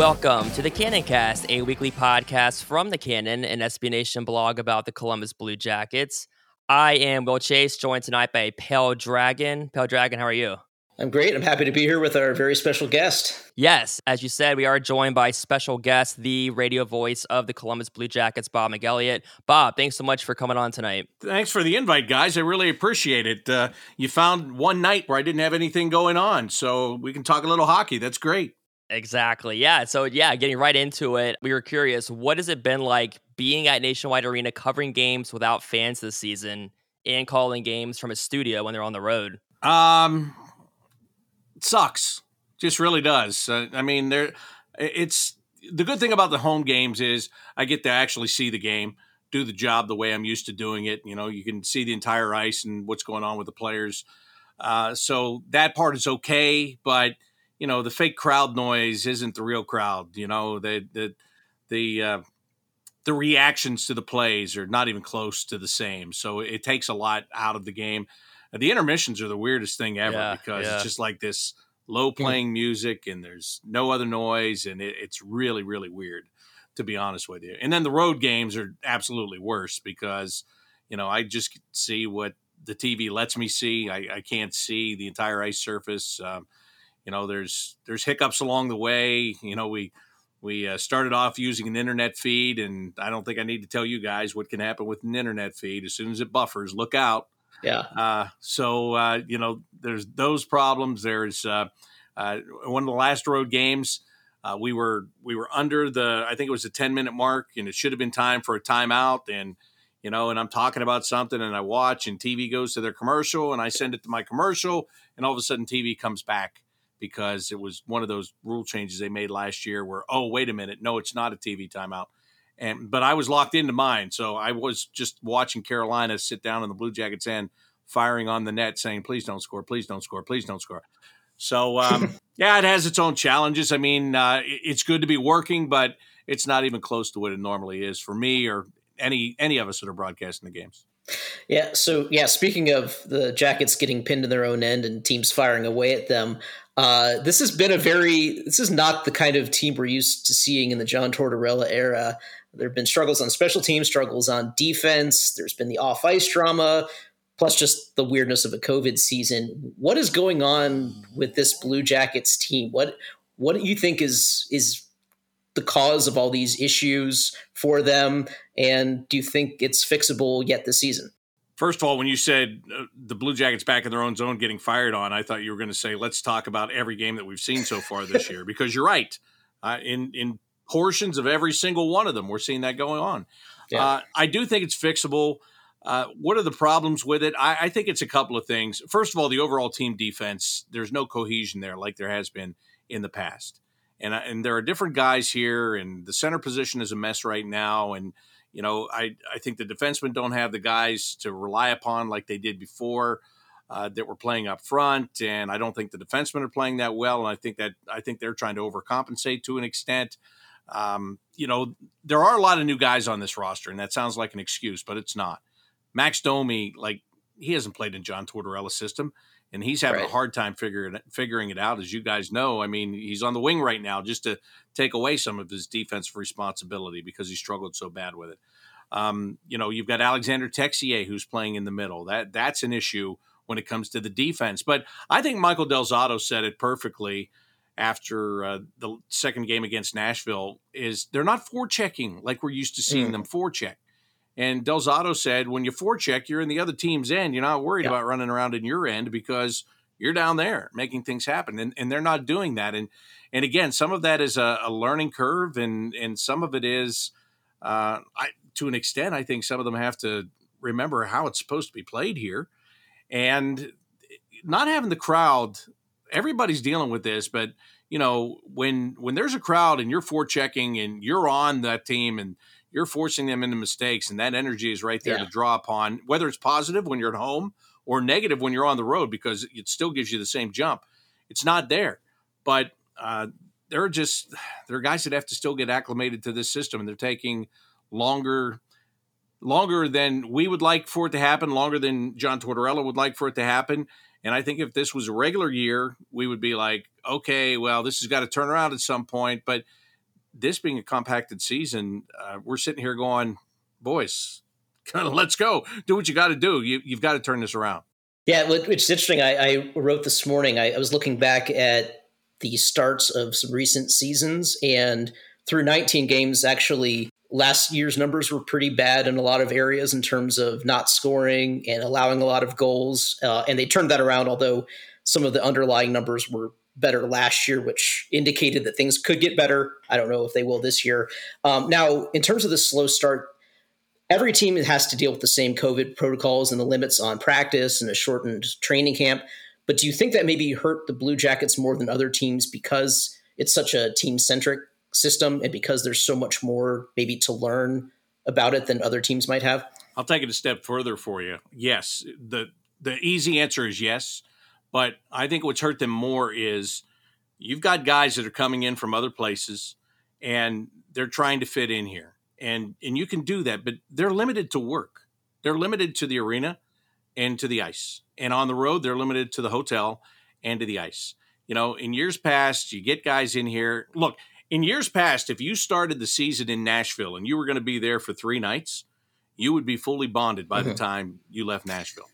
Welcome to the Cannon Cast, a weekly podcast from the Cannon, an SB Nation blog about the Columbus Blue Jackets. I am Will Chase, joined tonight by Pale Dragon. Pale Dragon, how are you? I'm great. I'm happy to be here with our very special guest. Yes, as you said, we are joined by special guest, the radio voice of the Columbus Blue Jackets, Bob McElligott. Bob, thanks so much for coming on tonight. Thanks for the invite, guys. I really appreciate it. Uh, you found one night where I didn't have anything going on, so we can talk a little hockey. That's great. Exactly. Yeah. So, yeah, getting right into it, we were curious what has it been like being at Nationwide Arena covering games without fans this season and calling games from a studio when they're on the road? Um, sucks. Just really does. Uh, I mean, there. It's the good thing about the home games is I get to actually see the game, do the job the way I'm used to doing it. You know, you can see the entire ice and what's going on with the players. Uh, so that part is okay, but you know, the fake crowd noise isn't the real crowd. You know, the the the uh, the reactions to the plays are not even close to the same. So it takes a lot out of the game. The intermissions are the weirdest thing ever Yeah, because yeah. it's just like this low playing music and there's no other noise and it, it's really really weird to be honest with you. And then the road games are absolutely worse because you know I just see what the TV lets me see. I, I can't see the entire ice surface. Um, you know, there's there's hiccups along the way. You know, we we uh, started off using an internet feed, and I don't think I need to tell you guys what can happen with an internet feed. As soon as it buffers, look out. Yeah. Uh, so uh, you know, there's those problems. There's uh, uh, one of the last road games. Uh, we were we were under the I think it was a 10 minute mark, and it should have been time for a timeout. And you know, and I'm talking about something, and I watch, and TV goes to their commercial, and I send it to my commercial, and all of a sudden TV comes back because it was one of those rule changes they made last year where oh wait a minute. No it's not a TV timeout. And but I was locked into mine. So I was just watching Carolina sit down in the Blue Jackets end firing on the net saying please don't score. Please don't score. Please don't score. So um, yeah it has its own challenges. I mean uh, it's good to be working but it's not even close to what it normally is for me or any any of us that are broadcasting the games Yeah. So, yeah, speaking of the Jackets getting pinned in their own end and teams firing away at them, uh, this has been a very, this is not the kind of team we're used to seeing in the John Tortorella era. There have been struggles on special teams, struggles on defense. There's been the off ice drama, plus just the weirdness of a COVID season. What is going on with this Blue Jackets team? What, what do you think is, is the cause of all these issues for them? And do you think it's fixable yet this season? First of all, when you said uh, the Blue Jackets back in their own zone getting fired on, I thought you were going to say, let's talk about every game that we've seen so far this year, because you're right. Uh, in, in portions of every single one of them, we're seeing that going on. Yeah. Uh, I do think it's fixable. Uh, what are the problems with it? I, I think it's a couple of things. First of all, the overall team defense, there's no cohesion there like there has been in the past. And, I- and there are different guys here, and the center position is a mess right now. And you know, I, I think the defensemen don't have the guys to rely upon like they did before uh, that were playing up front, and I don't think the defensemen are playing that well. And I think that I think they're trying to overcompensate to an extent. Um, you know, there are a lot of new guys on this roster, and that sounds like an excuse, but it's not. Max Domi, like he hasn't played in John Tortorella's system, and he's having Right. a hard time figuring it, figuring it out. As you guys know, I mean, he's on the wing right now just to take away some of his defensive responsibility because he struggled so bad with it. Um, you know, you've got Alexander Texier who's playing in the middle. That that's an issue when it comes to the defense. But I think Michael Del Zotto said it perfectly after uh, the second game against Nashville. Is they're not forechecking like we're used to seeing Mm. them forecheck. And Del Zotto said, when you forecheck, you're in the other team's end. You're not worried Yeah. about running around in your end because you're down there making things happen. And, and they're not doing that. And and again, some of that is a, a learning curve, and and some of it is, uh, I to an extent, I think some of them have to remember how it's supposed to be played here, and not having the crowd. Everybody's dealing with this, but you know when when there's a crowd and you're forechecking and you're on that team and you're forcing them into mistakes, and that energy is right there Yeah. to draw upon. Whether it's positive when you're at home or negative when you're on the road, because it still gives you the same jump. It's not there, but uh, there are just there are guys that have to still get acclimated to this system, and they're taking longer longer than we would like for it to happen, longer than John Tortorella would like for it to happen. And I think if this was a regular year, we would be like, okay, well, this has got to turn around at some point. But this being a compacted season, uh, we're sitting here going, boys, let's go, do what you got to do. You, you've got to turn this around. Yeah, which is interesting. I, I wrote this morning. I, I was looking back at the starts of some recent seasons, and through 19 games, actually, last year's numbers were pretty bad in a lot of areas in terms of not scoring and allowing a lot of goals. Uh, and they turned that around, although some of the underlying numbers were better last year, which indicated that things could get better. I don't know if they will this year. Um, now, in terms of the slow start, every team has to deal with the same COVID protocols and the limits on practice and a shortened training camp. But do you think that maybe hurt the Blue Jackets more than other teams because it's such a team centric system and because there's so much more maybe to learn about it than other teams might have? I'll take it a step further for you. Yes, the the easy answer is yes, but I think what's hurt them more is you've got guys that are coming in from other places and they're trying to fit in here. And and you can do that, but they're limited to work. They're limited to the arena and to the ice. And on the road, they're limited to the hotel and to the ice. You know, in years past, you get guys in here. Look, in years past, if you started the season in Nashville and you were going to be there for three nights, you would be fully bonded by the Mhm. time you left Nashville.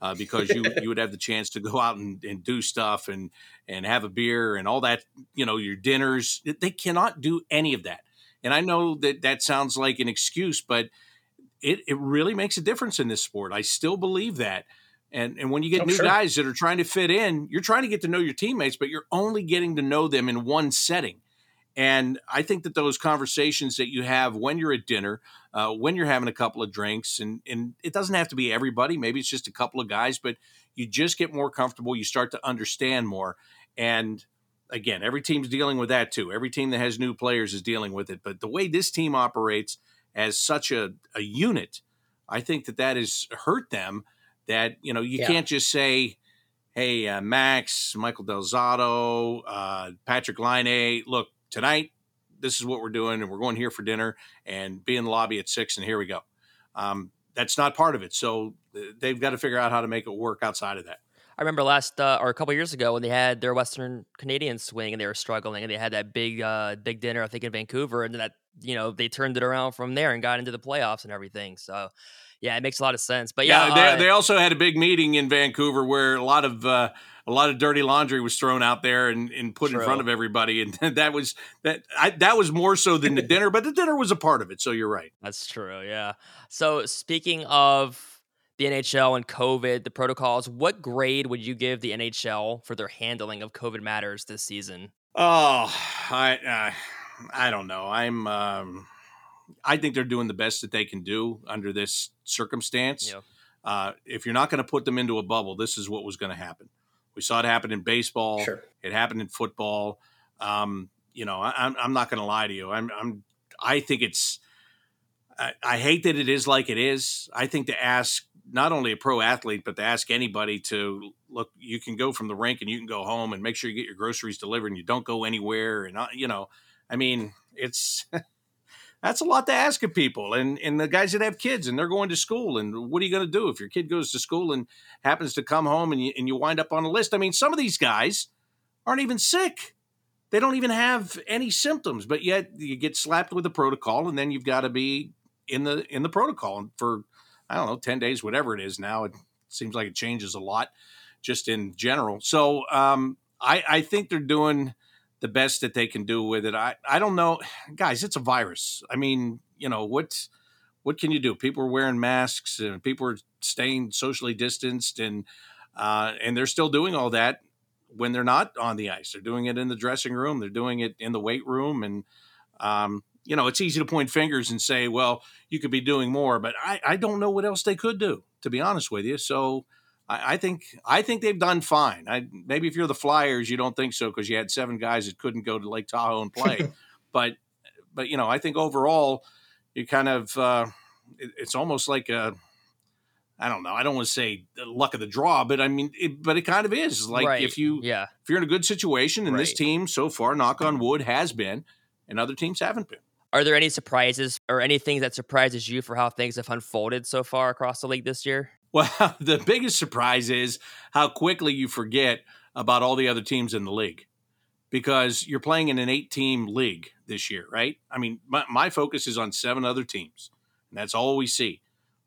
Uh, because you you would have the chance to go out and, and do stuff and and have a beer and all that you know your dinners they cannot do any of that. And I know that that sounds like an excuse but it it really makes a difference in this sport. I still believe that. And and when you get Oh, new sure. guys that are trying to fit in you're trying to get to know your teammates but you're only getting to know them in one setting and I think that those conversations that you have when you're at dinner, uh, when you're having a couple of drinks, and and it doesn't have to be everybody. Maybe it's just a couple of guys, but you just get more comfortable. You start to understand more. And again, every team's dealing with that too. Every team that has new players is dealing with it. But the way this team operates as such a, a unit, I think that that has hurt them. That you know you Yeah. can't just say, "Hey, uh, Max, Michael Del Zotto, uh, Patrik Laine, look tonight." This is what we're doing, and we're going here for dinner, and be in the lobby at six, and here we go. Um, that's not part of it, so they've got to figure out how to make it work outside of that. I remember last uh, or a couple years ago when they had their Western Canadian swing and they were struggling and they had that big uh, big dinner I think in Vancouver and that you know they turned it around from there and got into the playoffs and everything. So yeah, it makes a lot of sense. But yeah, Yeah, uh, they, they also had a big meeting in Vancouver where a lot of uh, a lot of dirty laundry was thrown out there and, and put in front of everybody, and that was that I, that was more so than the dinner, but the dinner was a part of it. So you're right. That's true. Yeah. So speaking of the NHL and COVID, the protocols, what grade would you give the NHL for their handling of COVID matters this season? Oh, I uh, I don't know. I'm um, I think they're doing the best that they can do under this circumstance. Yeah. Uh, if you're not going to put them into a bubble, this is what was going to happen. We saw it happen in baseball. Sure. It happened in football. Um, you know, I, I'm I'm not going to lie to you. I'm I'm I think it's. I, I hate that it is like it is. I think to ask not only a pro athlete, but to ask anybody to look, you can go from the rink and you can go home and make sure you get your groceries delivered and you don't go anywhere. And, uh, you know, I mean, it's that's a lot to ask of people and and the guys that have kids and they're going to school and what are you going to do? If your kid goes to school and happens to come home and you, and you wind up on a list i mean some of these guys aren't even sick. They don't even have any symptoms but yet you get slapped with the protocol and then you've got to be in the in the protocol for i don't know 10 days whatever it is now. It seems like it changes a lot just in general. So um i i think they're doing the best that they can do with it. I, I don't know, guys. It's a virus. I mean, you know what what can you do? People are wearing masks and people are staying socially distanced, and uh, and they're still doing all that when they're not on the ice. They're doing it in the dressing room. They're doing it in the weight room, and um, you know it's easy to point fingers and say, well, you could be doing more, but I, I don't know what else they could do. To be honest with you, so I, I think I think they've done fine. I, maybe if you're the Flyers, you don't think so because you had seven guys that couldn't go to Lake Tahoe and play. but but you know, I think overall, you kind of uh, it, it's almost like a I don't know. I don't want to say luck of the draw, but I mean, it, but it kind of is. Like Right. if you Yeah. if you're in a good situation, and this team so far, knock on wood, has been, and other teams haven't been. Are there any surprises or anything that surprises you for how things have unfolded so far across the league this year? Well, the biggest surprise is how quickly you forget about all the other teams in the league because you're playing in an eight team league this year, right? I mean, my, my focus is on seven other teams, and that's all we see.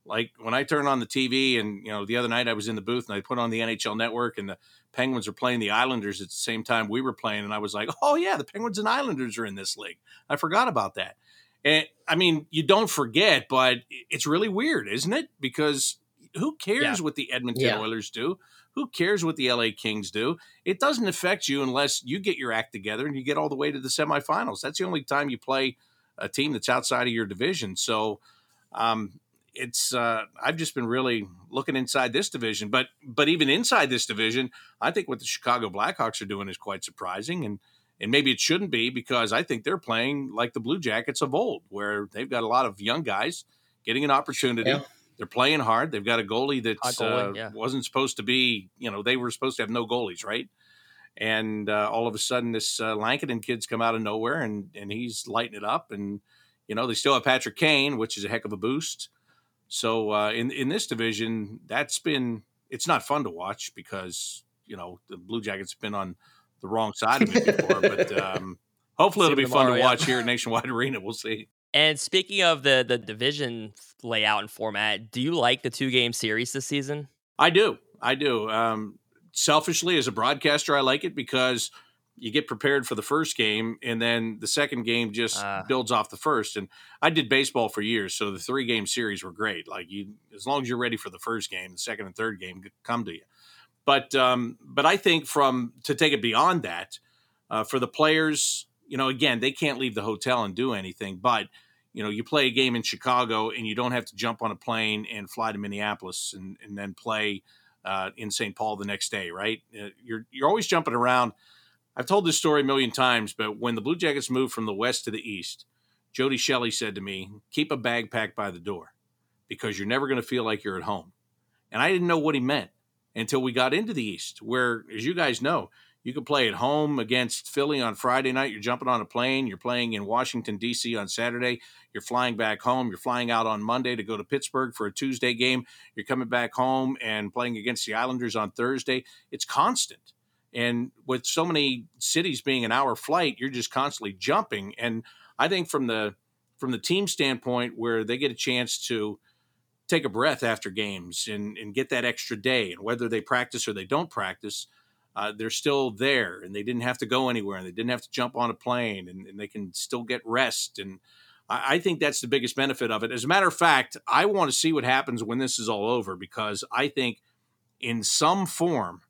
Like when I turn on the TV, and you know, the other night I was in the booth and I put on the NHL network, and the Penguins were playing the Islanders at the same time we were playing, and I was like, oh, yeah, the Penguins and Islanders are in this league. I forgot about that. And I mean, you don't forget, but it's really weird, isn't it? Because who cares Yeah. what the Edmonton Yeah. Oilers do? Who cares what the LA Kings do? It doesn't affect you unless you get your act together and you get all the way to the semifinals. That's the only time you play a team that's outside of your division. So, um, it's uh, I've just been really looking inside this division, but but even inside this division, I think what the Chicago Blackhawks are doing is quite surprising, and and maybe it shouldn't be because I think they're playing like the Blue Jackets of old, where they've got a lot of young guys getting an opportunity. Yeah. They're playing hard. They've got a goalie that uh, yeah. wasn't supposed to be. You know, they were supposed to have no goalies, right? And uh, all of a sudden, this uh, Lankinen kid's come out of nowhere, and and he's lighting it up. And you know, they still have Patrick Kane, which is a heck of a boost. So uh, in in this division, that's been it's not fun to watch because you know the Blue Jackets have been on the wrong side of it before. but um, hopefully, See it'll be them fun to yeah. watch here at Nationwide Arena. We'll see. And speaking of the the division layout and format, do you like the two game series this season? I do. I do. Um, selfishly, as a broadcaster, I like it because you get prepared for the first game, and then the second game just Ah. builds off the first. And I did baseball for years, so the three game series were great. Like you, as long as you're ready for the first game, the second and third game come to you. But um, but I think from to take it beyond that, uh, for the players, you know, again, they can't leave the hotel and do anything, but you know, you play a game in Chicago and you don't have to jump on a plane and fly to Minneapolis and, and then play uh, in St. Paul the next day, right? Uh, You're you're always jumping around. I've told this story a million times, but when the Blue Jackets moved from the west to the east, Jody Shelley said to me, "Keep a bag packed by the door, because you're never going to feel like you're at home." And I didn't know what he meant until we got into the east, where, as you guys know, you can play at home against Philly on Friday night. You're jumping on a plane. You're playing in Washington, D.C. on Saturday. You're flying back home. You're flying out on Monday to go to Pittsburgh for a Tuesday game. You're coming back home and playing against the Islanders on Thursday. It's constant. And with so many cities being an hour flight, you're just constantly jumping. And I think from the from the team standpoint, where they get a chance to take a breath after games and, and get that extra day, and whether they practice or they don't practice, uh, they're still there and they didn't have to go anywhere and they didn't have to jump on a plane and, and they can still get rest. And I, I think that's the biggest benefit of it. As a matter of fact, I want to see what happens when this is all over because I think in some form,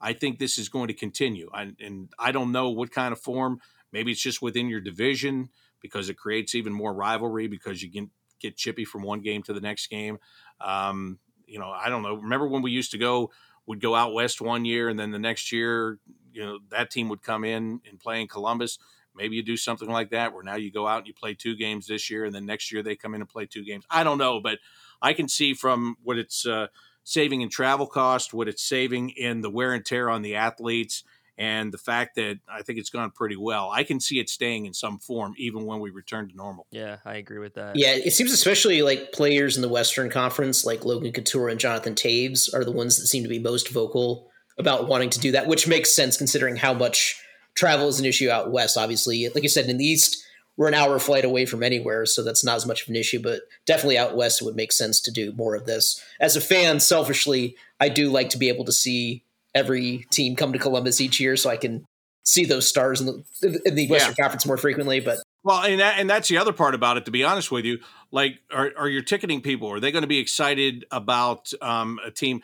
I think this is going to continue. I, and I don't know what kind of form. Maybe it's just within your division because it creates even more rivalry because you can get chippy from one game to the next game. Um, you know, I don't know. Remember when we used to go, would go out west one year and then the next year, you know, that team would come in and play in Columbus. Maybe you do something like that where now you go out and you play two games this year and then next year they come in and play two games. I don't know, but I can see from what it's uh, saving in travel cost, what it's saving in the wear and tear on the athletes, And the fact that I think it's gone pretty well, I can see it staying in some form even when we return to normal. Yeah, I agree with that. Yeah, it seems especially like players in the Western Conference, like Logan Couture and Jonathan Toews, are the ones that seem to be most vocal about wanting to do that, which makes sense considering how much travel is an issue out west. Obviously, like you said, in the East, we're an hour flight away from anywhere, so that's not as much of an issue. But definitely out west, it would make sense to do more of this. As a fan, selfishly, I do like to be able to see every team come to Columbus each year, so I can see those stars in the, in the Western yeah. Conference more frequently. But well, and that, and that's the other part about it. To be honest with you, like, are, are your ticketing people are they going to be excited about um, a team?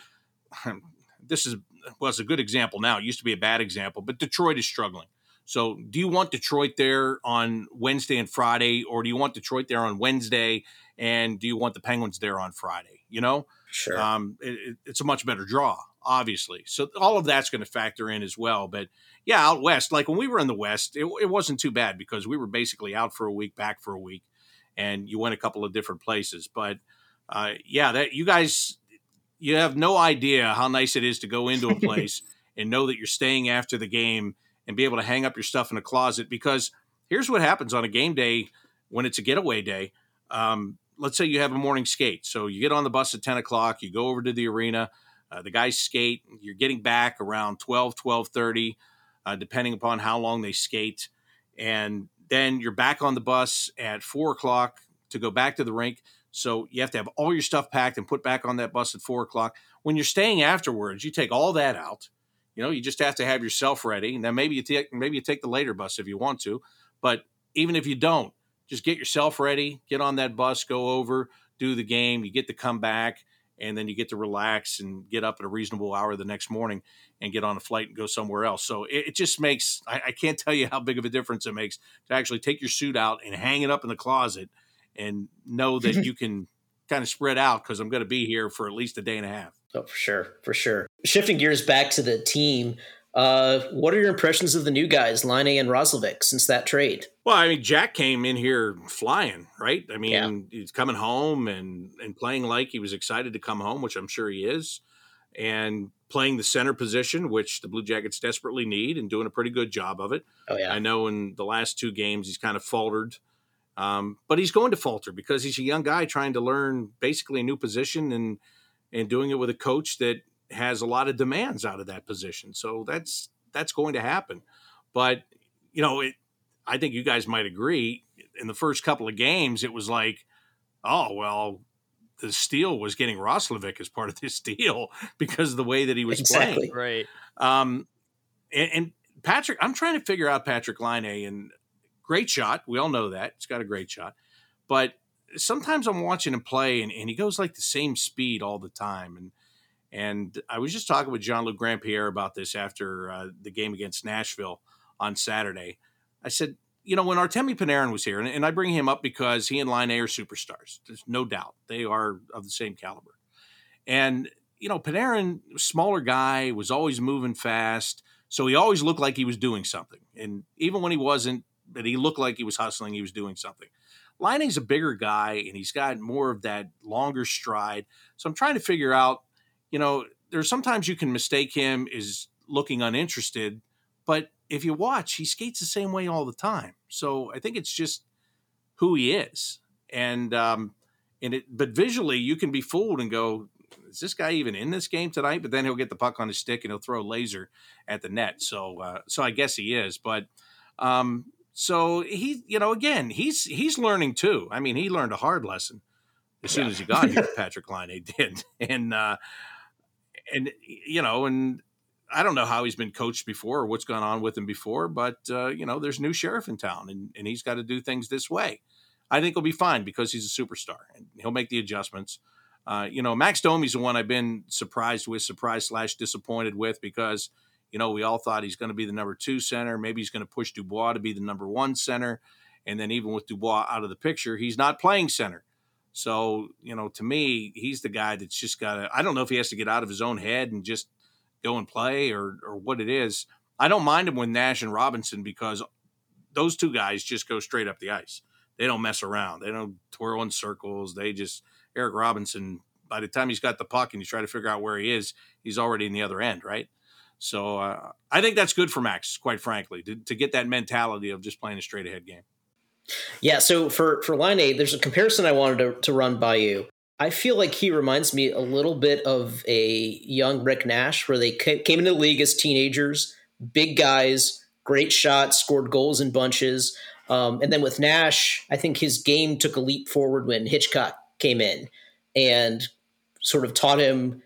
This is was a good example. Now it used to be a bad example, but Detroit is struggling. So, do you want Detroit there on Wednesday and Friday, or do you want Detroit there on Wednesday, and do you want the Penguins there on Friday? You know, sure. Um, it, it's a much better draw, obviously. So all of that's going to factor in as well. But yeah, out west, like when we were in the West, it, it wasn't too bad because we were basically out for a week, back for a week, and you went a couple of different places. But uh, yeah, that you guys, you have no idea how nice it is to go into a place and know that you're staying after the game and be able to hang up your stuff in a closet. Because here's what happens on a game day when it's a getaway day. Um, let's say you have a morning skate. So you get on the bus at 10 o'clock, you go over to the arena, uh, the guys skate, you're getting back around 12, 1230, uh, depending upon how long they skate. And then you're back on the bus at four o'clock to go back to the rink. So you have to have all your stuff packed and put back on that bus at four o'clock. When you're staying afterwards, you take all that out you know, you just have to have yourself ready. And then maybe you take maybe you take the later bus if you want to. But even if you don't, just get yourself ready, get on that bus, go over, do the game, you get to come back, and then you get to relax and get up at a reasonable hour the next morning and get on a flight and go somewhere else. So it, it just makes I, I can't tell you how big of a difference it makes to actually take your suit out and hang it up in the closet and know that you can kind of spread out because I'm going to be here for at least a day and a half. Oh, for sure, for sure. Shifting gears back to the team, uh, what are your impressions of the new guys, Laine and Roslovic, since that trade? Well, I mean, Jack came in here flying, right? I mean, yeah. he's coming home and and playing like he was excited to come home, which I'm sure he is, and playing the center position, which the Blue Jackets desperately need, and doing a pretty good job of it. Oh yeah, I know in the last two games he's kind of faltered. Um, but he's going to falter because he's a young guy trying to learn basically a new position and and doing it with a coach that has a lot of demands out of that position. So that's that's going to happen. But you know, it, I think you guys might agree. In the first couple of games, it was like, oh well, the steal was getting Roslovic as part of this deal because of the way that he was exactly. playing. Right. Um, and, and, Patrick, I'm trying to figure out Patrik Laine, and great shot. We all know that he's got a great shot, but sometimes I'm watching him play and, and he goes like the same speed all the time. And and I was just talking with Jean Luc Grandpierre about this after uh, the game against Nashville on Saturday. I said, you know, when Artemi Panarin was here, and, and I bring him up because he and Laine are superstars. There's no doubt they are of the same caliber. And you know, Panarin, smaller guy, was always moving fast, so he always looked like he was doing something. And even when he wasn't, but he looked like he was hustling, he was doing something. Laine's a bigger guy and he's got more of that longer stride. So I'm trying to figure out, you know, there's sometimes you can mistake him as looking uninterested, but if you watch, he skates the same way all the time. So I think it's just who he is. And um and it but visually you can be fooled and go, is this guy even in this game tonight? But then he'll get the puck on his stick and he'll throw a laser at the net. So uh, so I guess he is. But um, so he, you know, again, he's he's learning too. I mean, he learned a hard lesson as soon as he got here. Patrik Laine did, and uh, and you know, and I don't know how he's been coached before or what's gone on with him before, but uh, you know, there's a new sheriff in town, and and he's got to do things this way. I think he'll be fine because he's a superstar and he'll make the adjustments. Uh, you know, Max Domi's the one I've been surprised with, surprised slash disappointed with because you know, we all thought he's going to be the number two center. Maybe he's going to push Dubois to be the number one center. And then even with Dubois out of the picture, he's not playing center. So, you know, to me, he's the guy that's just got to, I don't know if he has to get out of his own head and just go and play or, or what it is. I don't mind him with Nash and Robinson because those two guys just go straight up the ice. They don't mess around. They don't twirl in circles. They just, Eric Robinson, by the time he's got the puck and you try to figure out where he is, he's already in the other end, right? So uh, I think that's good for Max, quite frankly, to, to get that mentality of just playing a straight ahead game. Yeah. So for for Laine, there's a comparison I wanted to, to run by you. I feel like he reminds me a little bit of a young Rick Nash, where they came into the league as teenagers, big guys, great shots, scored goals in bunches. Um, and then with Nash, I think his game took a leap forward when Hitchcock came in and sort of taught him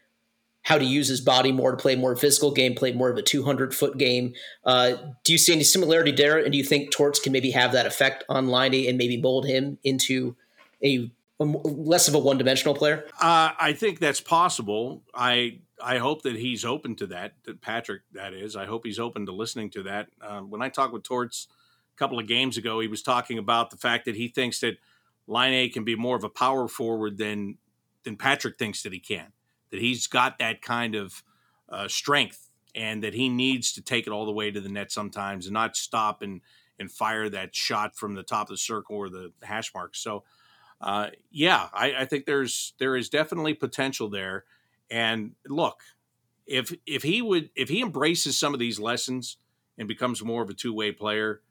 how to use his body more to play more physical game, play more of a 200 foot game. Uh, do you see any similarity there? And do you think Torts can maybe have that effect on Laine and maybe mold him into a, a less of a one dimensional player? Uh, I think that's possible. I I hope that he's open to that. That Patrick, that is. I hope he's open to listening to that. Uh, when I talked with Torts a couple of games ago, he was talking about the fact that he thinks that Laine can be more of a power forward than than Patrick thinks that he can that he's got that kind of uh, strength and that he needs to take it all the way to the net sometimes and not stop and and fire that shot from the top of the circle or the hash mark. So, uh, yeah, I, I think there's there is definitely potential there. And look, if if he would if he embraces some of these lessons and becomes more of a two way player,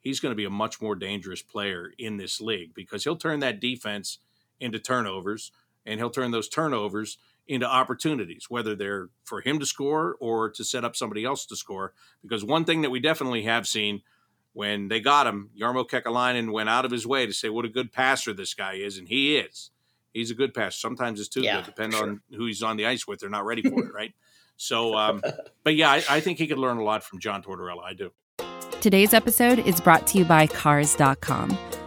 he's going to be a much more dangerous player in this league because he'll turn that defense into turnovers and he'll turn those turnovers into opportunities, whether they're for him to score or to set up somebody else to score. Because one thing that we definitely have seen when they got him, Jarmo Kekalainen went out of his way to say what a good passer this guy is, and he is. He's a good passer. Sometimes it's too yeah, good, depending sure. on who he's on the ice with. They're not ready for it, right? So, um, but yeah, I, I think he could learn a lot from John Tortorella. I do. Today's episode is brought to you by Cars.com.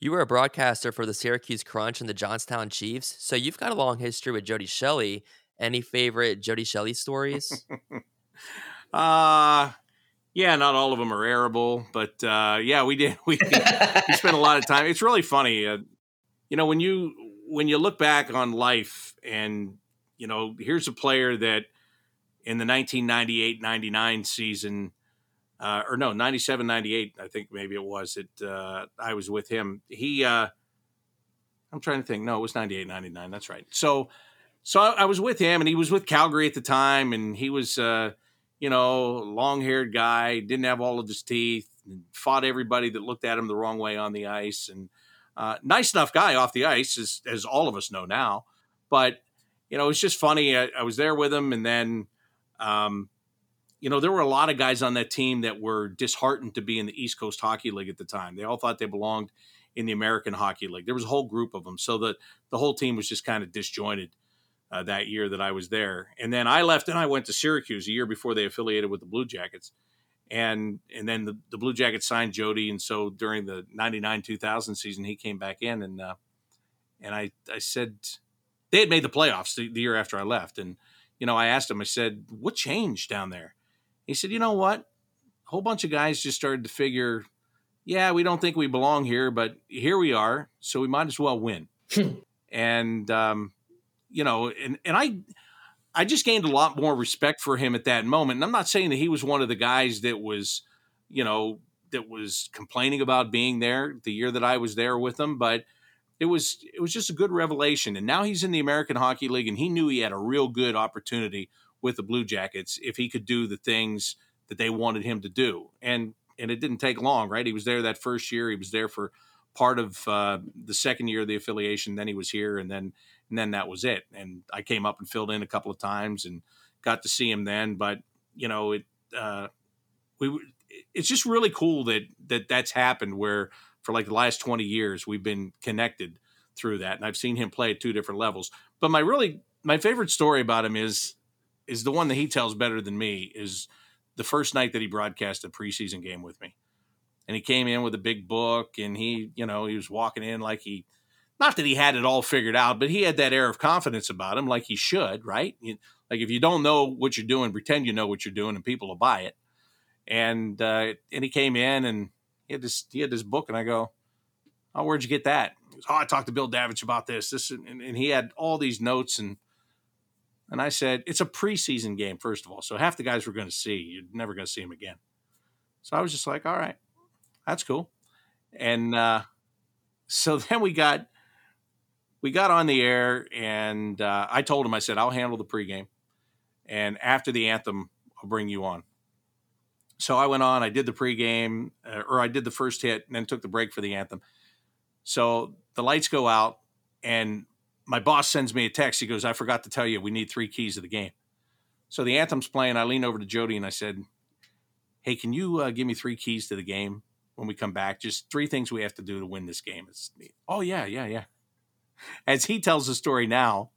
You were a broadcaster for the Syracuse Crunch and the Johnstown Chiefs, so you've got a long history with Jody Shelley. Any favorite Jody Shelley stories? uh yeah, not all of them are arable, but uh, yeah, we did. We, we spent a lot of time. It's really funny, uh, you know, when you when you look back on life, and you know, here's a player that in the 1998-99 season uh, or no, 97, 98, I think maybe it was. It uh, I was with him. He, uh, I'm trying to think. No, it was 98, 99. That's right. So, so I, I was with him, and he was with Calgary at the time, and he was, uh, you know, long haired guy, didn't have all of his teeth, fought everybody that looked at him the wrong way on the ice, and uh, nice enough guy off the ice, as as all of us know now. But you know, it's just funny. I, I was there with him, and then. Um, you know, there were a lot of guys on that team that were disheartened to be in the East Coast Hockey League at the time. They all thought they belonged in the American Hockey League. There was a whole group of them, so that the whole team was just kind of disjointed uh, that year that I was there. And then I left and I went to Syracuse a year before they affiliated with the Blue Jackets. And and then the, the Blue Jackets signed Jody, and so during the '99 2000 season, he came back in, and uh, and I I said they had made the playoffs the, the year after I left, and you know I asked him, I said, what changed down there? He said, you know what? A whole bunch of guys just started to figure, yeah, we don't think we belong here, but here we are, so we might as well win. And um, you know, and and I I just gained a lot more respect for him at that moment. And I'm not saying that he was one of the guys that was you know, that was complaining about being there the year that I was there with him, but it was it was just a good revelation. And now he's in the American Hockey League, and he knew he had a real good opportunity with the Blue Jackets if he could do the things that they wanted him to do. And and it didn't take long, right? He was there that first year. He was there for part of uh, the second year of the affiliation. Then he was here, and then and then that was it. And I came up and filled in a couple of times and got to see him then. But you know, it uh, we it's just really cool that that that's happened where for like the last 20 years we've been connected through that and i've seen him play at two different levels but my really my favorite story about him is is the one that he tells better than me is the first night that he broadcast a preseason game with me and he came in with a big book and he you know he was walking in like he not that he had it all figured out but he had that air of confidence about him like he should right like if you don't know what you're doing pretend you know what you're doing and people will buy it and uh, and he came in and he had this he had this book, and I go, "Oh, where'd you get that?" Goes, "Oh, I talked to Bill Davidge about this, this, and, and he had all these notes and." And I said, it's a preseason game, first of all. So half the guys we're going to see, you're never going to see them again. So I was just like, all right, that's cool. And uh, so then we got we got on the air, and uh, I told him, I said, I'll handle the pregame, and after the anthem, I'll bring you on. So I went on, I did the pregame, uh, or I did the first hit, and then took the break for the anthem. So the lights go out, and my boss sends me a text. He goes, I forgot to tell you, we need three keys to the game. So the anthem's playing. I lean over to Jody and I said, Hey, can you uh, give me three keys to the game when we come back? Just three things we have to do to win this game. It's, oh, yeah, yeah, yeah. As he tells the story now,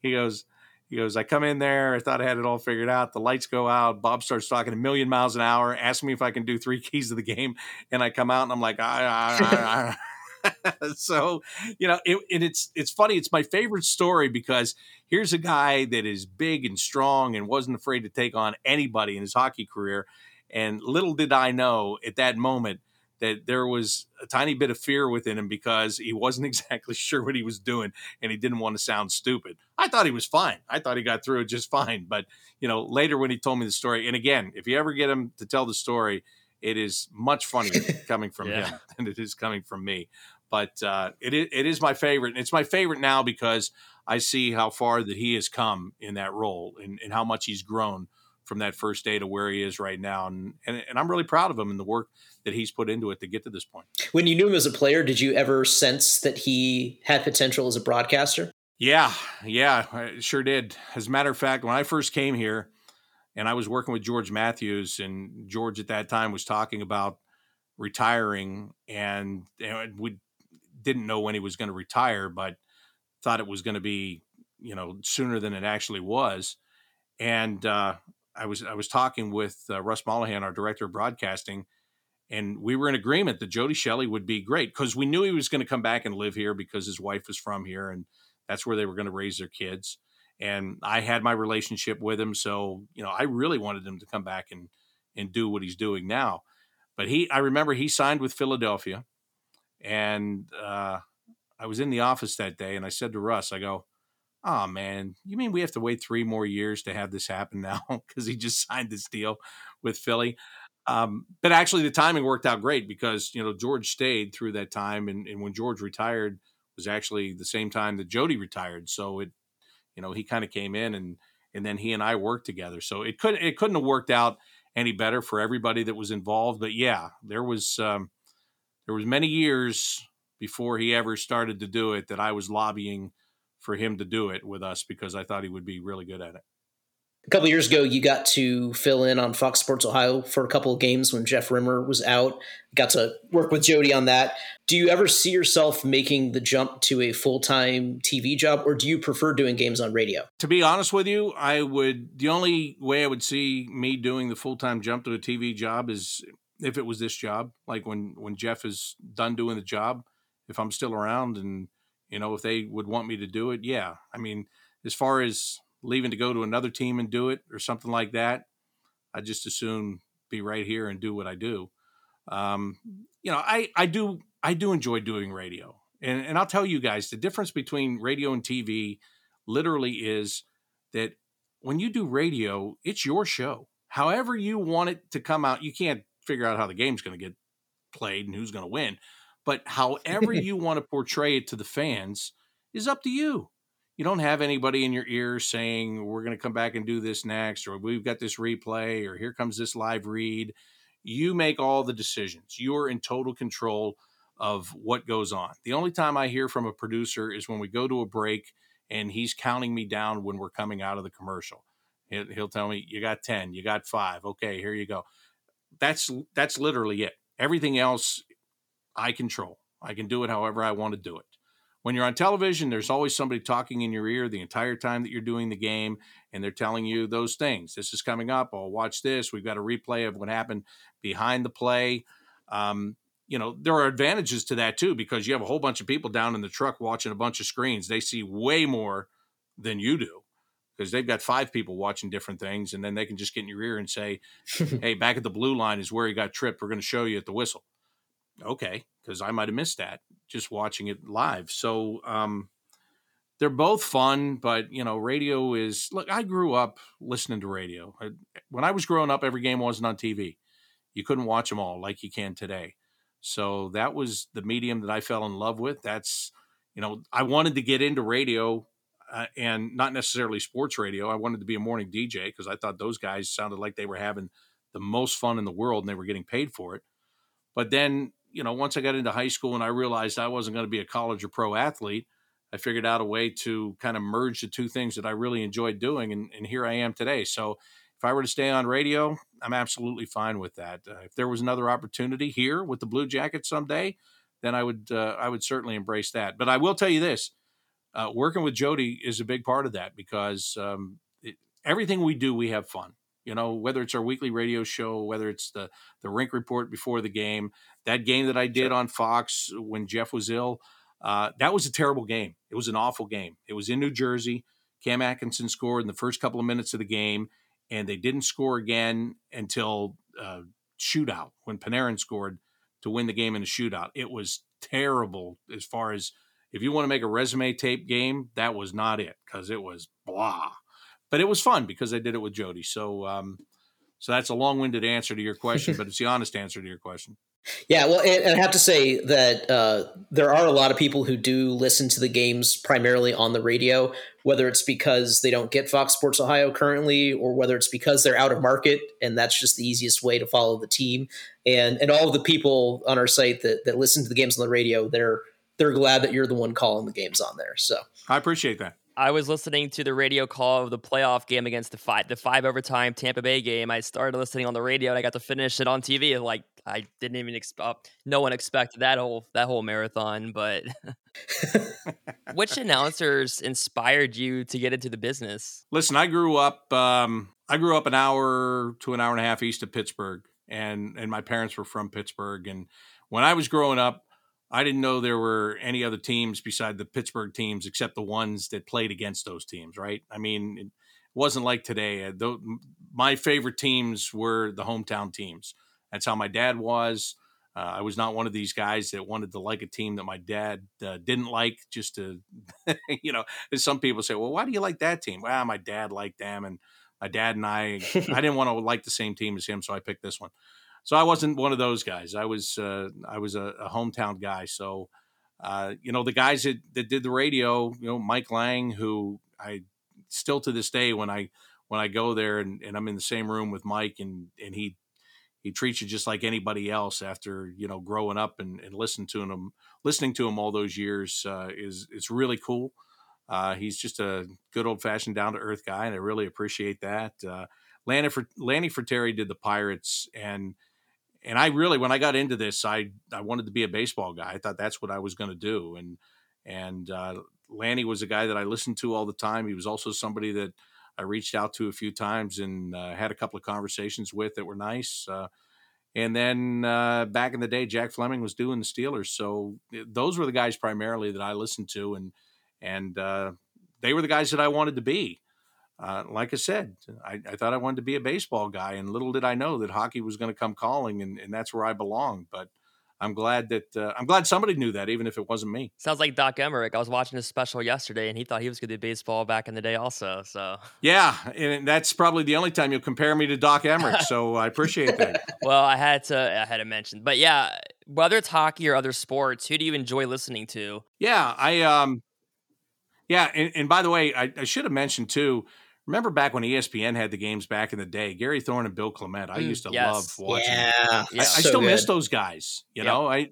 he goes, he goes, I come in there. I thought I had it all figured out. The lights go out. Bob starts talking a million miles an hour, asking me if I can do three keys of the game. And I come out and I'm like, I, I, I. so, you know, it, and it's it's funny. It's my favorite story because here's a guy that is big and strong and wasn't afraid to take on anybody in his hockey career. And little did I know at that moment that there was a tiny bit of fear within him because he wasn't exactly sure what he was doing and he didn't want to sound stupid. I thought he was fine. I thought he got through it just fine. But, you know, later when he told me the story, and again, if you ever get him to tell the story, it is much funnier coming from yeah. him than it is coming from me. But uh, it, it is my favorite. It's my favorite now because I see how far that he has come in that role and, and how much he's grown from that first day to where he is right now. And, and, and I'm really proud of him and the work that he's put into it to get to this point. When you knew him as a player, did you ever sense that he had potential as a broadcaster? Yeah, yeah, I sure did. As a matter of fact, when I first came here and I was working with George Matthews, and George at that time was talking about retiring, and, and we didn't know when he was going to retire, but thought it was going to be, you know, sooner than it actually was. And uh, I was I was talking with uh, Russ Mollahan, our director of broadcasting, and we were in agreement that Jody Shelley would be great because we knew he was going to come back and live here because his wife was from here, and that's where they were going to raise their kids. And I had my relationship with him, so you know I really wanted him to come back and and do what he's doing now. But he, I remember he signed with Philadelphia, and uh, I was in the office that day, and I said to Russ, I go, oh man, you mean we have to wait three more years to have this happen now because he just signed this deal with Philly? Um, but actually, the timing worked out great because you know George stayed through that time, and, and when George retired was actually the same time that Jody retired. So it, you know, he kind of came in and and then he and I worked together. So it could it couldn't have worked out any better for everybody that was involved. But yeah, there was um, there was many years before he ever started to do it that I was lobbying for him to do it with us because I thought he would be really good at it. A couple years ago, you got to fill in on Fox Sports Ohio for a couple of games when Jeff Rimmer was out. Got to work with Jody on that. Do you ever see yourself making the jump to a full time TV job, or do you prefer doing games on radio? To be honest with you, I would. The only way I would see me doing the full time jump to a TV job is if it was this job. Like when when Jeff is done doing the job, if I'm still around and you know, if they would want me to do it, yeah. I mean, as far as leaving to go to another team and do it or something like that, I just assume be right here and do what I do. Um, you know, I I do I do enjoy doing radio, and and I'll tell you guys the difference between radio and TV literally is that when you do radio, it's your show. However you want it to come out, you can't figure out how the game's going to get played and who's going to win. But however you want to portray it to the fans is up to you. You don't have anybody in your ear saying, we're going to come back and do this next, or we've got this replay, or here comes this live read. You make all the decisions. You're in total control of what goes on. The only time I hear from a producer is when we go to a break and he's counting me down when we're coming out of the commercial. He'll, tell me, "You got ten, you got five. Okay, here you go." That's that's literally it. Everything else, I control. I can do it however I want to do it. When you're on television, there's always somebody talking in your ear the entire time that you're doing the game, and they're telling you those things. This is coming up. Oh, watch this. We've got a replay of what happened behind the play. Um, you know, there are advantages to that too, because you have a whole bunch of people down in the truck watching a bunch of screens. They see way more than you do because they've got five people watching different things. And then they can just get in your ear and say, Hey, back at the blue line is where he got tripped. We're going to show you at the whistle. Okay. Cause I might have missed that just watching it live. So, um, they're both fun, but you know, radio is look. I grew up listening to radio. I, when I was growing up, every game wasn't on TV. You couldn't watch them all like you can today. So that was the medium that I fell in love with. That's, you know, I wanted to get into radio uh, and not necessarily sports radio. I wanted to be a morning DJ because I thought those guys sounded like they were having the most fun in the world and they were getting paid for it. But then, you know, once I got into high school and I realized I wasn't going to be a college or pro athlete, I figured out a way to kind of merge the two things that I really enjoyed doing. And, and here I am today. So if I were to stay on radio, I'm absolutely fine with that. Uh, if there was another opportunity here with the Blue Jackets someday, then I would uh, I would certainly embrace that. But I will tell you this: uh, working with Jody is a big part of that because um, it, everything we do, we have fun. You know, whether it's our weekly radio show, whether it's the the rink report before the game, that game that I did sure. on Fox when Jeff was ill, uh, that was a terrible game. It was an awful game. It was in New Jersey. Cam Atkinson scored in the first couple of minutes of the game and they didn't score again until uh, shootout when Panarin scored to win the game in a shootout. It was terrible as far as if you want to make a resume tape game, that was not it because it was blah. But it was fun because I did it with Jody. So, um, so that's a long-winded answer to your question, but it's the honest answer to your question. Yeah, well, and I have to say that uh, there are a lot of people who do listen to the games primarily on the radio, whether it's because they don't get Fox Sports Ohio currently, or whether it's because they're out of market, and that's just the easiest way to follow the team. And and all of the people on our site that that listen to the games on the radio, they're they're glad that you're the one calling the games on there. So I appreciate that. I was listening to the radio call of the playoff game against the five the five overtime Tampa Bay game. I started listening on the radio and I got to finish it on TV. Like I didn't even expect uh, no one expected that whole that whole marathon. But which announcers inspired you to get into the business? Listen, I grew up um, I grew up an hour to an hour and a half east of Pittsburgh, and and my parents were from Pittsburgh. And when I was growing up, I didn't know there were any other teams beside the Pittsburgh teams except the ones that played against those teams, right? I mean, it wasn't like today. Uh, my favorite teams were the hometown teams. That's how my dad was. Uh, I was not one of these guys that wanted to like a team that my dad uh, didn't like, just to, you know, some people say, well, why do you like that team? Well, my dad liked them, and my dad and I, I didn't want to like the same team as him, so I picked this one so I wasn't one of those guys. I was uh, I was a, a, hometown guy. So uh, you know the guys that, that did the radio, you know Mike Lange, who I still to this day when I when I go there and, and I'm in the same room with Mike and and he he treats you just like anybody else after you know growing up and, and listening to him listening to him all those years uh, is it's really cool. Uh, he's just a good old fashioned down to earth guy, and I really appreciate that. Uh, Lanny for Lanny Frattare did the Pirates, and and I really, when I got into this, I I wanted to be a baseball guy. I thought that's what I was going to do. And and uh, Lanny was a guy that I listened to all the time. He was also somebody that I reached out to a few times and uh, had a couple of conversations with that were nice. Uh, and then uh, back in the day, Jack Fleming was doing the Steelers, so eh, those were the guys primarily that I listened to, and and uh, they were the guys that I wanted to be uh, like I said, I, I, thought I wanted to be a baseball guy, and little did I know that hockey was going to come calling, and, and, that's where I belong. But I'm glad that uh, I'm glad somebody knew that, even if it wasn't me. Sounds like Doc Emrick. I was watching his special yesterday, and he thought he was going to do baseball back in the day, also. So Yeah, and that's probably the only time you'll compare me to Doc Emrick. so I appreciate that. well, I had to I had to mention, but yeah, whether it's hockey or other sports, who do you enjoy listening to? Yeah, I um, yeah, and, and by the way, I, I should have mentioned too. Remember back when ESPN had the games back in the day, Gary Thorne and Bill Clement. I Mm, used to yes. love watching. them. Yeah, Yeah. I, I so still miss those guys. You Yep. know, I,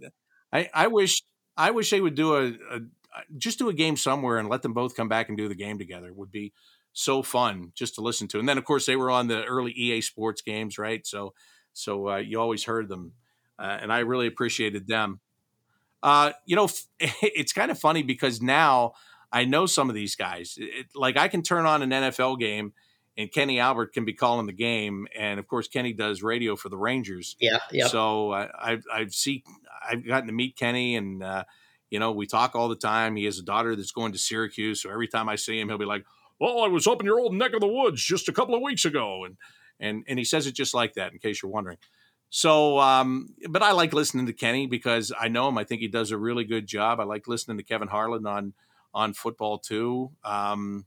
I, I wish, I wish they would do a, a, just do a game somewhere and let them both come back and do the game together. It would be so fun just to listen to. And then, of course, they were on the early EA Sports games, right? So, so uh, you always heard them, uh, and I really appreciated them. Uh, you know, it's kind of funny because now I know some of these guys. It, like I can turn on an NFL game. And Kenny Albert can be calling the game, and of course Kenny does radio for the Rangers. Yeah, yeah. So I, I've I've seen I've gotten to meet Kenny, and uh, you know we talk all the time. He has a daughter that's going to Syracuse, so every time I see him, he'll be like, "Well, I was up in your old neck of the woods just a couple of weeks ago," and and and he says it just like that. In case you're wondering. So, um, but I like listening to Kenny because I know him. I think he does a really good job. I like listening to Kevin Harlan on on football too. Um,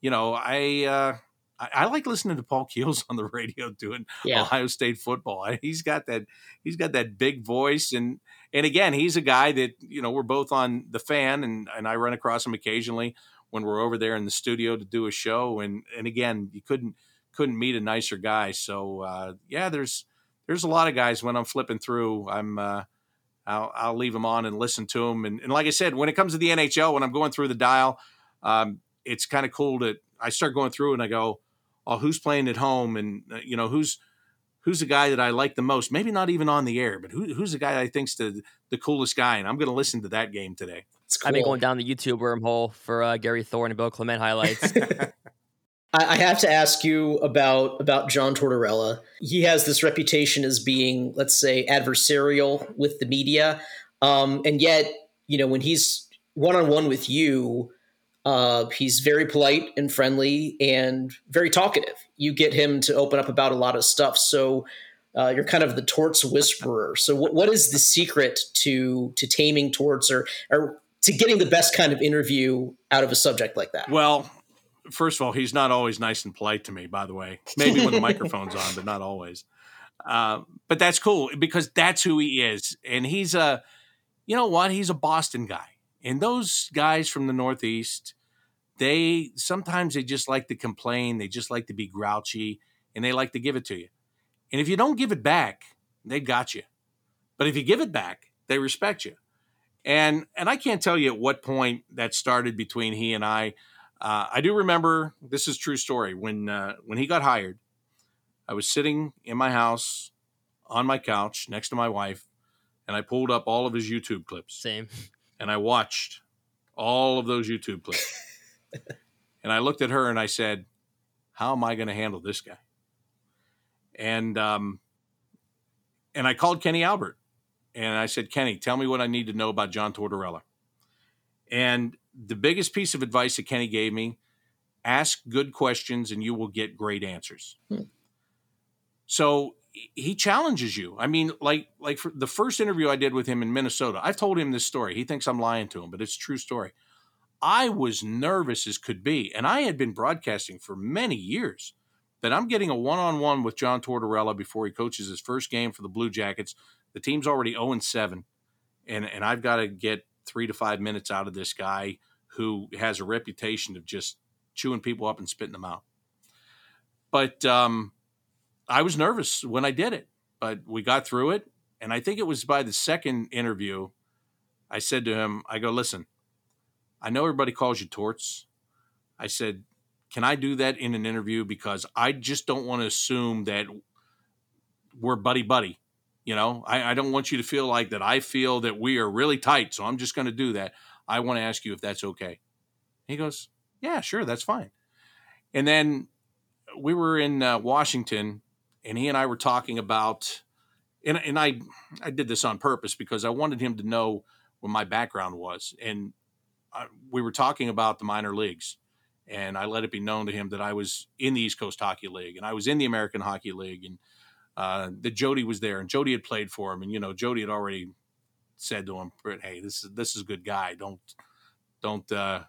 you know, I. Uh, I, I like listening to Paul Keels on the radio doing Yeah. Ohio State football. He's got that he's got that big voice and and again, he's a guy that, you know, we're both on the fan and and I run across him occasionally when we're over there in the studio to do a show and and again, you couldn't couldn't meet a nicer guy. So, uh yeah, there's there's a lot of guys when I'm flipping through, I'm uh I'll, I'll leave them on and listen to them. And, and like I said, when it comes to the NHL, when I'm going through the dial, um, it's kind of cool that I start going through and I go, oh, who's playing at home, and uh, you know who's who's the guy that I like the most. Maybe not even on the air, but who, who's the guy I think's the the coolest guy, and I'm going to listen to that game today. It's I've been going down the YouTube wormhole for uh, Gary Thorne and Bill Clement highlights. I, have to ask you about about John Tortorella. He has this reputation as being, let's say, adversarial with the media, um, and yet, you know, when he's one on one with you, uh, he's very polite and friendly and very talkative. You get him to open up about a lot of stuff. So. Uh, you're kind of the torts whisperer. So, what, what is the secret to to taming torts, or or to getting the best kind of interview out of a subject like that? Well, first of all, he's not always nice and polite to me. By the way, maybe when the microphone's on, but not always. Uh, but that's cool because that's who he is, and he's a, you know what? He's a Boston guy, and those guys from the Northeast, they sometimes they just like to complain. They just like to be grouchy, and they like to give it to you. And if you don't give it back, they got you. But if you give it back, they respect you. And and I can't tell you at what point that started between he and I. Uh, I do remember this is a true story when uh, when he got hired. I was sitting in my house on my couch next to my wife, and I pulled up all of his YouTube clips Same. and I watched all of those YouTube clips. and I looked at her and I said, "How am I going to handle this guy?" And um, and I called Kenny Albert and I said, "Kenny, tell me what I need to know about John Tortorella." And the biggest piece of advice that Kenny gave me: ask good questions and you will get great answers. Hmm. So he challenges you. I mean, like like for the first interview I did with him in Minnesota, I've told him this story. He thinks I'm lying to him, but it's a true story. I was nervous as could be, and I had been broadcasting for many years. That I'm getting a one-on-one with John Tortorella before he coaches his first game for the Blue Jackets. The team's already 0 and 7, and and I've got to get three to five minutes out of this guy who has a reputation of just chewing people up and spitting them out. But um, I was nervous when I did it, but we got through it. And I think it was by the second interview, I said to him, I go, listen, I know everybody calls you torts. I said, can I do that in an interview? Because I just don't want to assume that we're buddy buddy. You know, I, I don't want you to feel like that I feel that we are really tight. So I'm just going to do that. I want to ask you if that's okay. He goes, yeah, sure, that's fine. And then we were in uh, Washington, and he and I were talking about, and, and I I did this on purpose because I wanted him to know what my background was, and I, we were talking about the minor leagues, and I let it be known to him that I was in the East Coast Hockey League, and I was in the American Hockey League, and uh, that Jody was there, and Jody had played for him, and you know Jody had already said to him, "Hey, this is this is a good guy. Don't don't uh,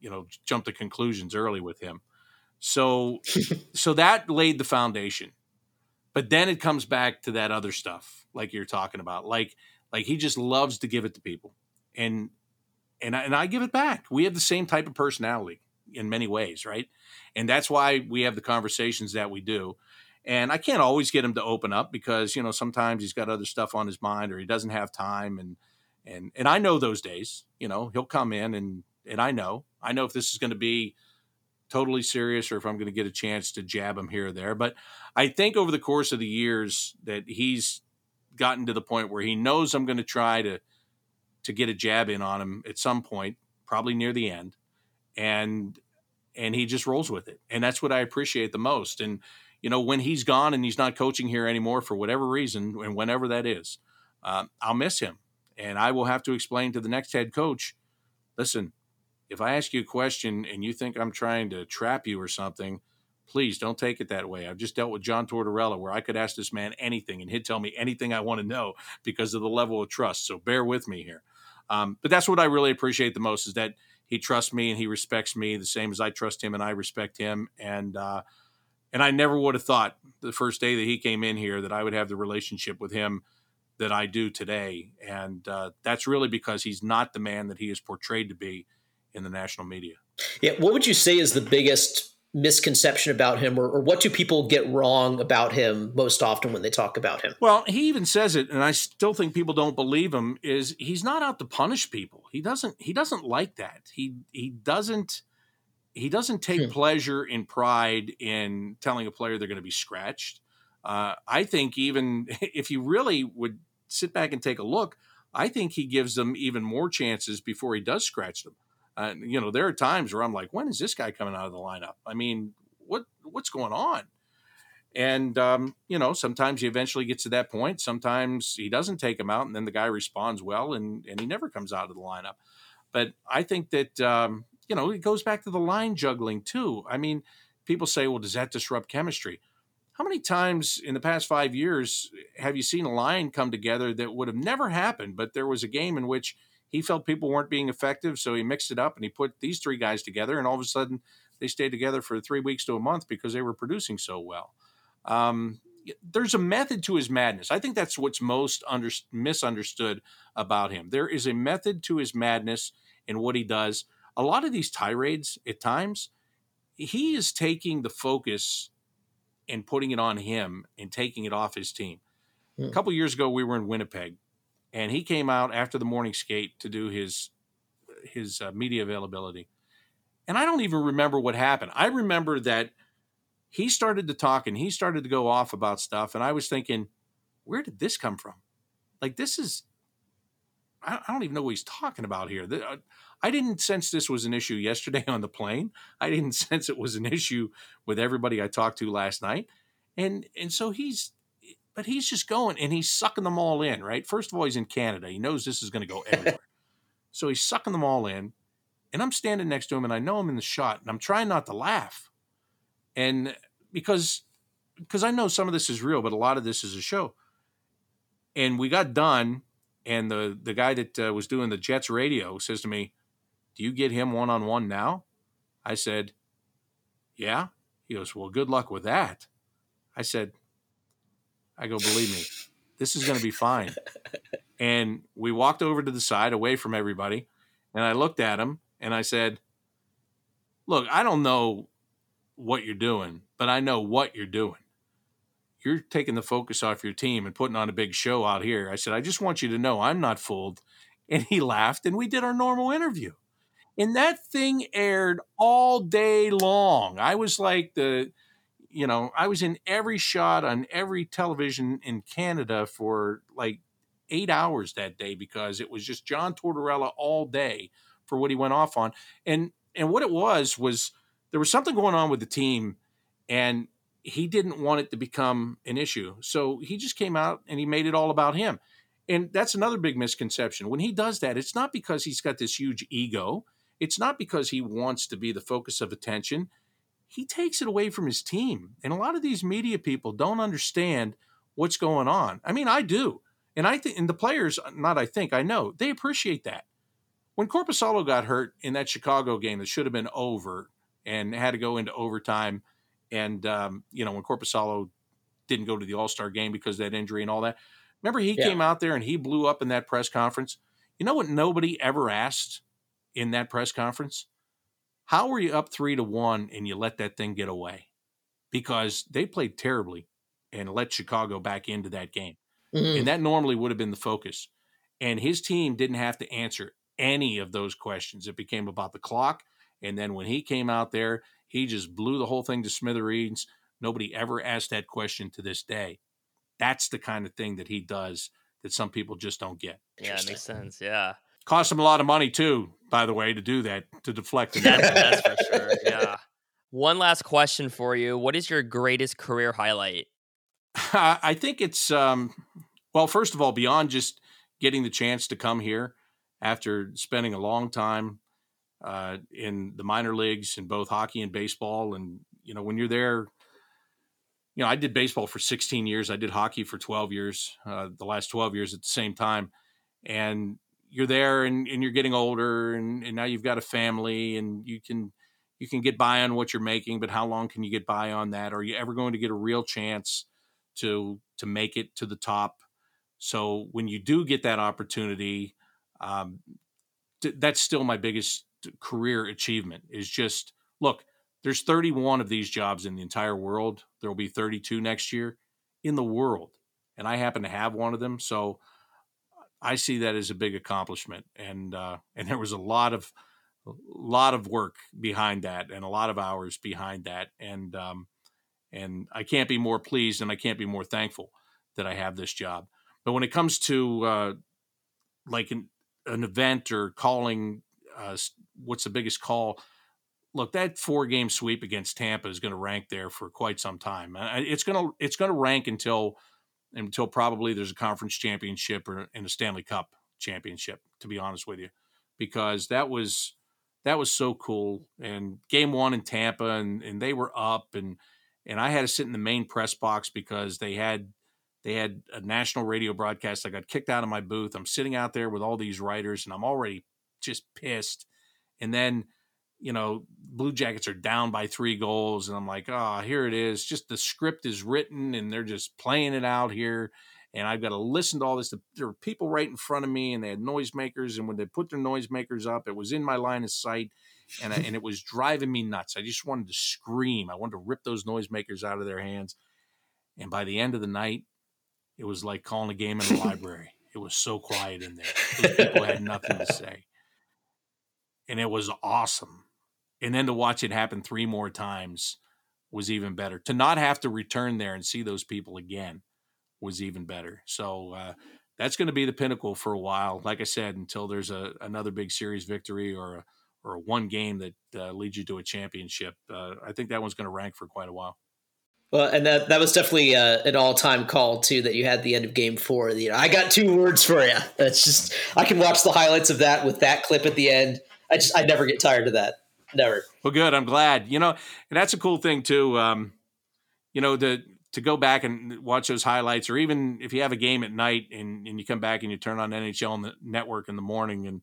you know jump to conclusions early with him." So so that laid the foundation. But then it comes back to that other stuff, like you're talking about, like like he just loves to give it to people, and and I, and I give it back. We have the same type of personality in many ways, right? And that's why we have the conversations that we do. And I can't always get him to open up because you know sometimes he's got other stuff on his mind or he doesn't have time, and and and I know those days. You know, he'll come in and and I know I know if this is going to be totally serious or if I'm going to get a chance to jab him here or there. But I think over the course of the years that he's gotten to the point where he knows I'm going to try to to get a jab in on him at some point, probably near the end, and and he just rolls with it, and that's what I appreciate the most. And you know, when he's gone and he's not coaching here anymore for whatever reason, and whenever that is, uh, I'll miss him, and I will have to explain to the next head coach, listen, if I ask you a question and you think I'm trying to trap you or something, please don't take it that way. I've just dealt with John Tortorella where I could ask this man anything and he'd tell me anything I want to know because of the level of trust. So bear with me here. Um, but that's what I really appreciate the most is that he trusts me and he respects me the same as I trust him and I respect him. And uh, and I never would have thought the first day that he came in here that I would have the relationship with him that I do today. And uh, that's really because he's not the man that he is portrayed to be in the national media. Yeah, what would you say is the biggest misconception about him, or, or, what do people get wrong about him most often when they talk about him? Well, he even says it, and I still think people don't believe him. Is he's not out to punish people? He doesn't. He doesn't like that. He he doesn't. He doesn't take hmm. pleasure in pride in telling a player they're going to be scratched. Uh, I think even if you really would sit back and take a look, I think he gives them even more chances before he does scratch them. Uh, you know, there are times where I'm like, when is this guy coming out of the lineup? I mean, what what's going on? And um, you know, sometimes he eventually gets to that point. Sometimes he doesn't take him out, and then the guy responds well, and and he never comes out of the lineup. But I think that um, you know it goes back to the line juggling too. I mean, people say, well, does that disrupt chemistry? How many times in the past five years have you seen a line come together that would have never happened, but there was a game in which he felt people weren't being effective, so he mixed it up and he put these three guys together, and all of a sudden they stayed together for three weeks to a month because they were producing so well. Um, there's a method to his madness. I think that's what's most under, misunderstood about him. There is a method to his madness in what he does. A lot of these tirades, at times, he is taking the focus and putting it on him and taking it off his team. Hmm. A couple years ago, we were in Winnipeg and he came out after the morning skate to do his his uh, media availability. And I don't even remember what happened. I remember that he started to talk and he started to go off about stuff, and I was thinking, where did this come from? Like this is, I, don't even know what he's talking about here. I didn't sense this was an issue yesterday on the plane. I didn't sense it was an issue with everybody I talked to last night, and and so he's but he's just going and he's sucking them all in, right? First of all, he's in Canada. He knows this is going to go everywhere. so he's sucking them all in. And I'm standing next to him and I know I'm in the shot and I'm trying not to laugh. And because because I know some of this is real, but a lot of this is a show. And we got done and the the guy that uh, was doing the Jets radio says to me, "Do you get him one on one now?" I said, "Yeah." He goes, "Well, good luck with that." I said, I go, believe me, this is going to be fine. and we walked over to the side away from everybody. And I looked at him and I said, Look, I don't know what you're doing, but I know what you're doing. You're taking the focus off your team and putting on a big show out here. I said, I just want you to know I'm not fooled. And he laughed and we did our normal interview. And that thing aired all day long. I was like the you know, I was in every shot on every television in Canada for like eight hours that day because it was just John Tortorella all day for what he went off on. And and what it was was there was something going on with the team and he didn't want it to become an issue. So he just came out and he made it all about him. And that's another big misconception. When he does that, it's not because he's got this huge ego. It's not because he wants to be the focus of attention he takes it away from his team. And a lot of these media people don't understand what's going on. I mean, I do. And I think, and the players, not I think, I know, they appreciate that. When Korpisalo got hurt in that Chicago game that should have been over and had to go into overtime, and um, you know when Korpisalo didn't go to the All Star game because of that injury and all that. Remember, he Yeah. came out there and he blew up in that press conference. You know what? Nobody ever asked in that press conference. How were you up three to one and you let that thing get away? Because they played terribly and let Chicago back into that game. Mhm. And that normally would have been the focus. And his team didn't have to answer any of those questions. It became about the clock. And then when he came out there, he just blew the whole thing to smithereens. Nobody ever asked that question to this day. That's the kind of thing that he does that some people just don't get. Yeah, it makes sense. Yeah, Cost him a lot of money too, by the way, to do that, to deflect the that's, that's for sure. Yeah. One last question for you: What is your greatest career highlight? I think it's um, well, first of all, beyond just getting the chance to come here after spending a long time uh, in the minor leagues in both hockey and baseball, and you know when you're there, you know I did baseball for 16 years, I did hockey for 12 years, uh, the last 12 years at the same time, and you're there and, and you're getting older, and, and now you've got a family, and you can you can get by on what you're making, but how long can you get by on that? Are you ever going to get a real chance? to to make it to the top. So when you do get that opportunity, um, th- that's still my biggest career achievement. Is just look, there's 31 of these jobs in the entire world. There will be 32 next year in the world, and I happen to have one of them. So I see that as a big accomplishment, and uh, and there was a lot of a lot of work behind that, and a lot of hours behind that, and um, and I can't be more pleased and I can't be more thankful that I have this job. But when it comes to uh, like an, an event or calling, uh, what's the biggest call? Look, that four game sweep against Tampa is going to rank there for quite some time. It's going to it's going to rank until until probably there's a conference championship or and a Stanley Cup championship. To be honest with you, because that was that was so cool. And game one in Tampa, and and they were up and and I had to sit in the main press box because they had they had a national radio broadcast. I got kicked out of my booth. I'm sitting out there with all these writers, and I'm already just pissed. And then, you know, Blue Jackets are down by three goals, and I'm like, oh, here it is. Just the script is written, and they're just playing it out here. And I've got to listen to all this. There were people right in front of me, and they had noisemakers. And when they put their noisemakers up, it was in my line of sight and I, and it was driving me nuts. I just wanted to scream. I wanted to rip those noisemakers out of their hands. And by the end of the night, it was like calling a game in a library. It was so quiet in there. Those people had nothing to say, and it was awesome. And then to watch it happen three more times was even better. To not have to return there and see those people again was even better. So uh, that's going to be the pinnacle for a while. Like I said, until there's a another big series victory or a or a one game that uh, leads you to a championship. Uh, I think that one's going to rank for quite a while. Well, and that that was definitely uh, an all time call too that you had the end of Game Four. You know, I got two words for you. That's just I can watch the highlights of that with that clip at the end. I just I never get tired of that. Well, good. I'm glad. You know, and that's a cool thing too. Um, you know, the to go back and watch those highlights, or even if you have a game at night and, and you come back and you turn on NHL on the network in the morning, and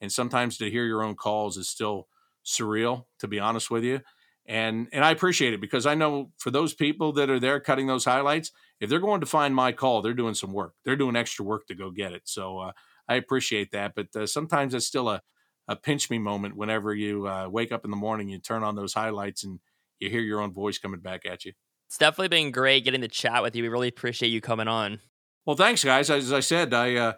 and sometimes to hear your own calls is still surreal. To be honest with you, and and I appreciate it because I know for those people that are there cutting those highlights, if they're going to find my call, they're doing some work. They're doing extra work to go get it. So uh, I appreciate that. But uh, sometimes it's still a a pinch me moment whenever you uh, wake up in the morning, you turn on those highlights, and you hear your own voice coming back at you. It's definitely been great getting to chat with you. We really appreciate you coming on. Well, thanks, guys. As I said, I uh,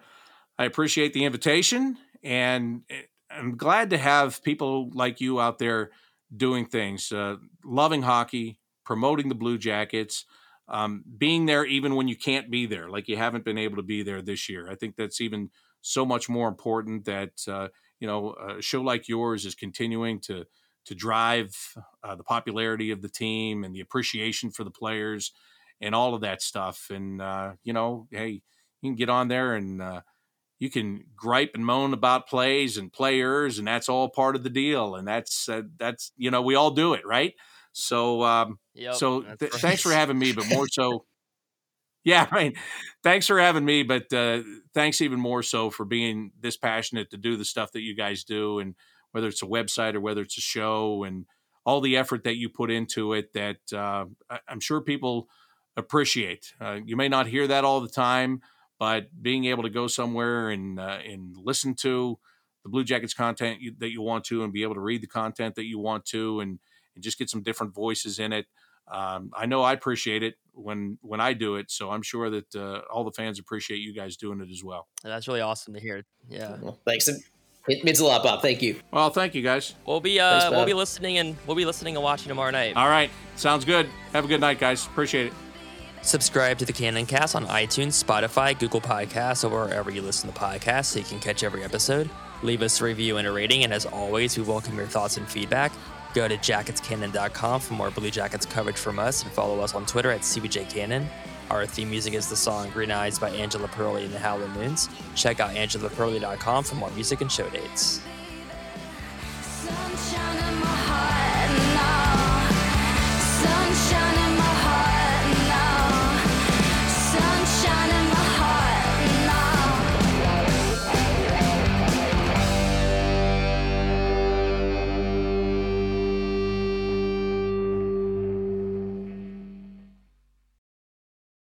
I appreciate the invitation, and eh, I'm glad to have people like you out there doing things, uh, loving hockey, promoting the Blue Jackets, um, being there even when you can't be there, like you haven't been able to be there this year. I think that's even so much more important that uh, you know a show like yours is continuing to to drive uh, the popularity of the team and the appreciation for the players and all of that stuff. And uh, you know, hey, you can get on there and uh, you can gripe and moan about plays and players, and that's all part of the deal. And that's uh, that's you know we all do it, right? So um, Yep, so th- right. thanks for having me, but more so. Yeah, right. Thanks for having me, but uh, thanks even more so for being this passionate to do the stuff that you guys do, and whether it's a website or whether it's a show, and all the effort that you put into it. That uh, I'm sure people appreciate. Uh, you may not hear that all the time, but being able to go somewhere and uh, and listen to the Blue Jackets content you, that you want to, and be able to read the content that you want to, and and just get some different voices in it. Um, I know I appreciate it when when I do it, so I'm sure that uh, all the fans appreciate you guys doing it as well. That's really awesome to hear. Yeah. Well, thanks. It means a lot, Bob. Thank you. Well, thank you guys. We'll be uh Thanks, we'll be listening and we'll be listening and watching tomorrow night. All right, sounds good. Have a good night, guys. Appreciate it. Subscribe to the Cannon Cast on iTunes, Spotify, Google Podcasts, or wherever you listen to podcasts so you can catch every episode. Leave us a review and a rating, and as always, we welcome your thoughts and feedback. Go to jacketscannon.com for more Blue Jackets coverage from us and follow us on Twitter at CBJCannon. Our theme music is the song Green Eyes by Angela Perley and the Howlin' Moons. Check out angelaperley.com for more music and show dates.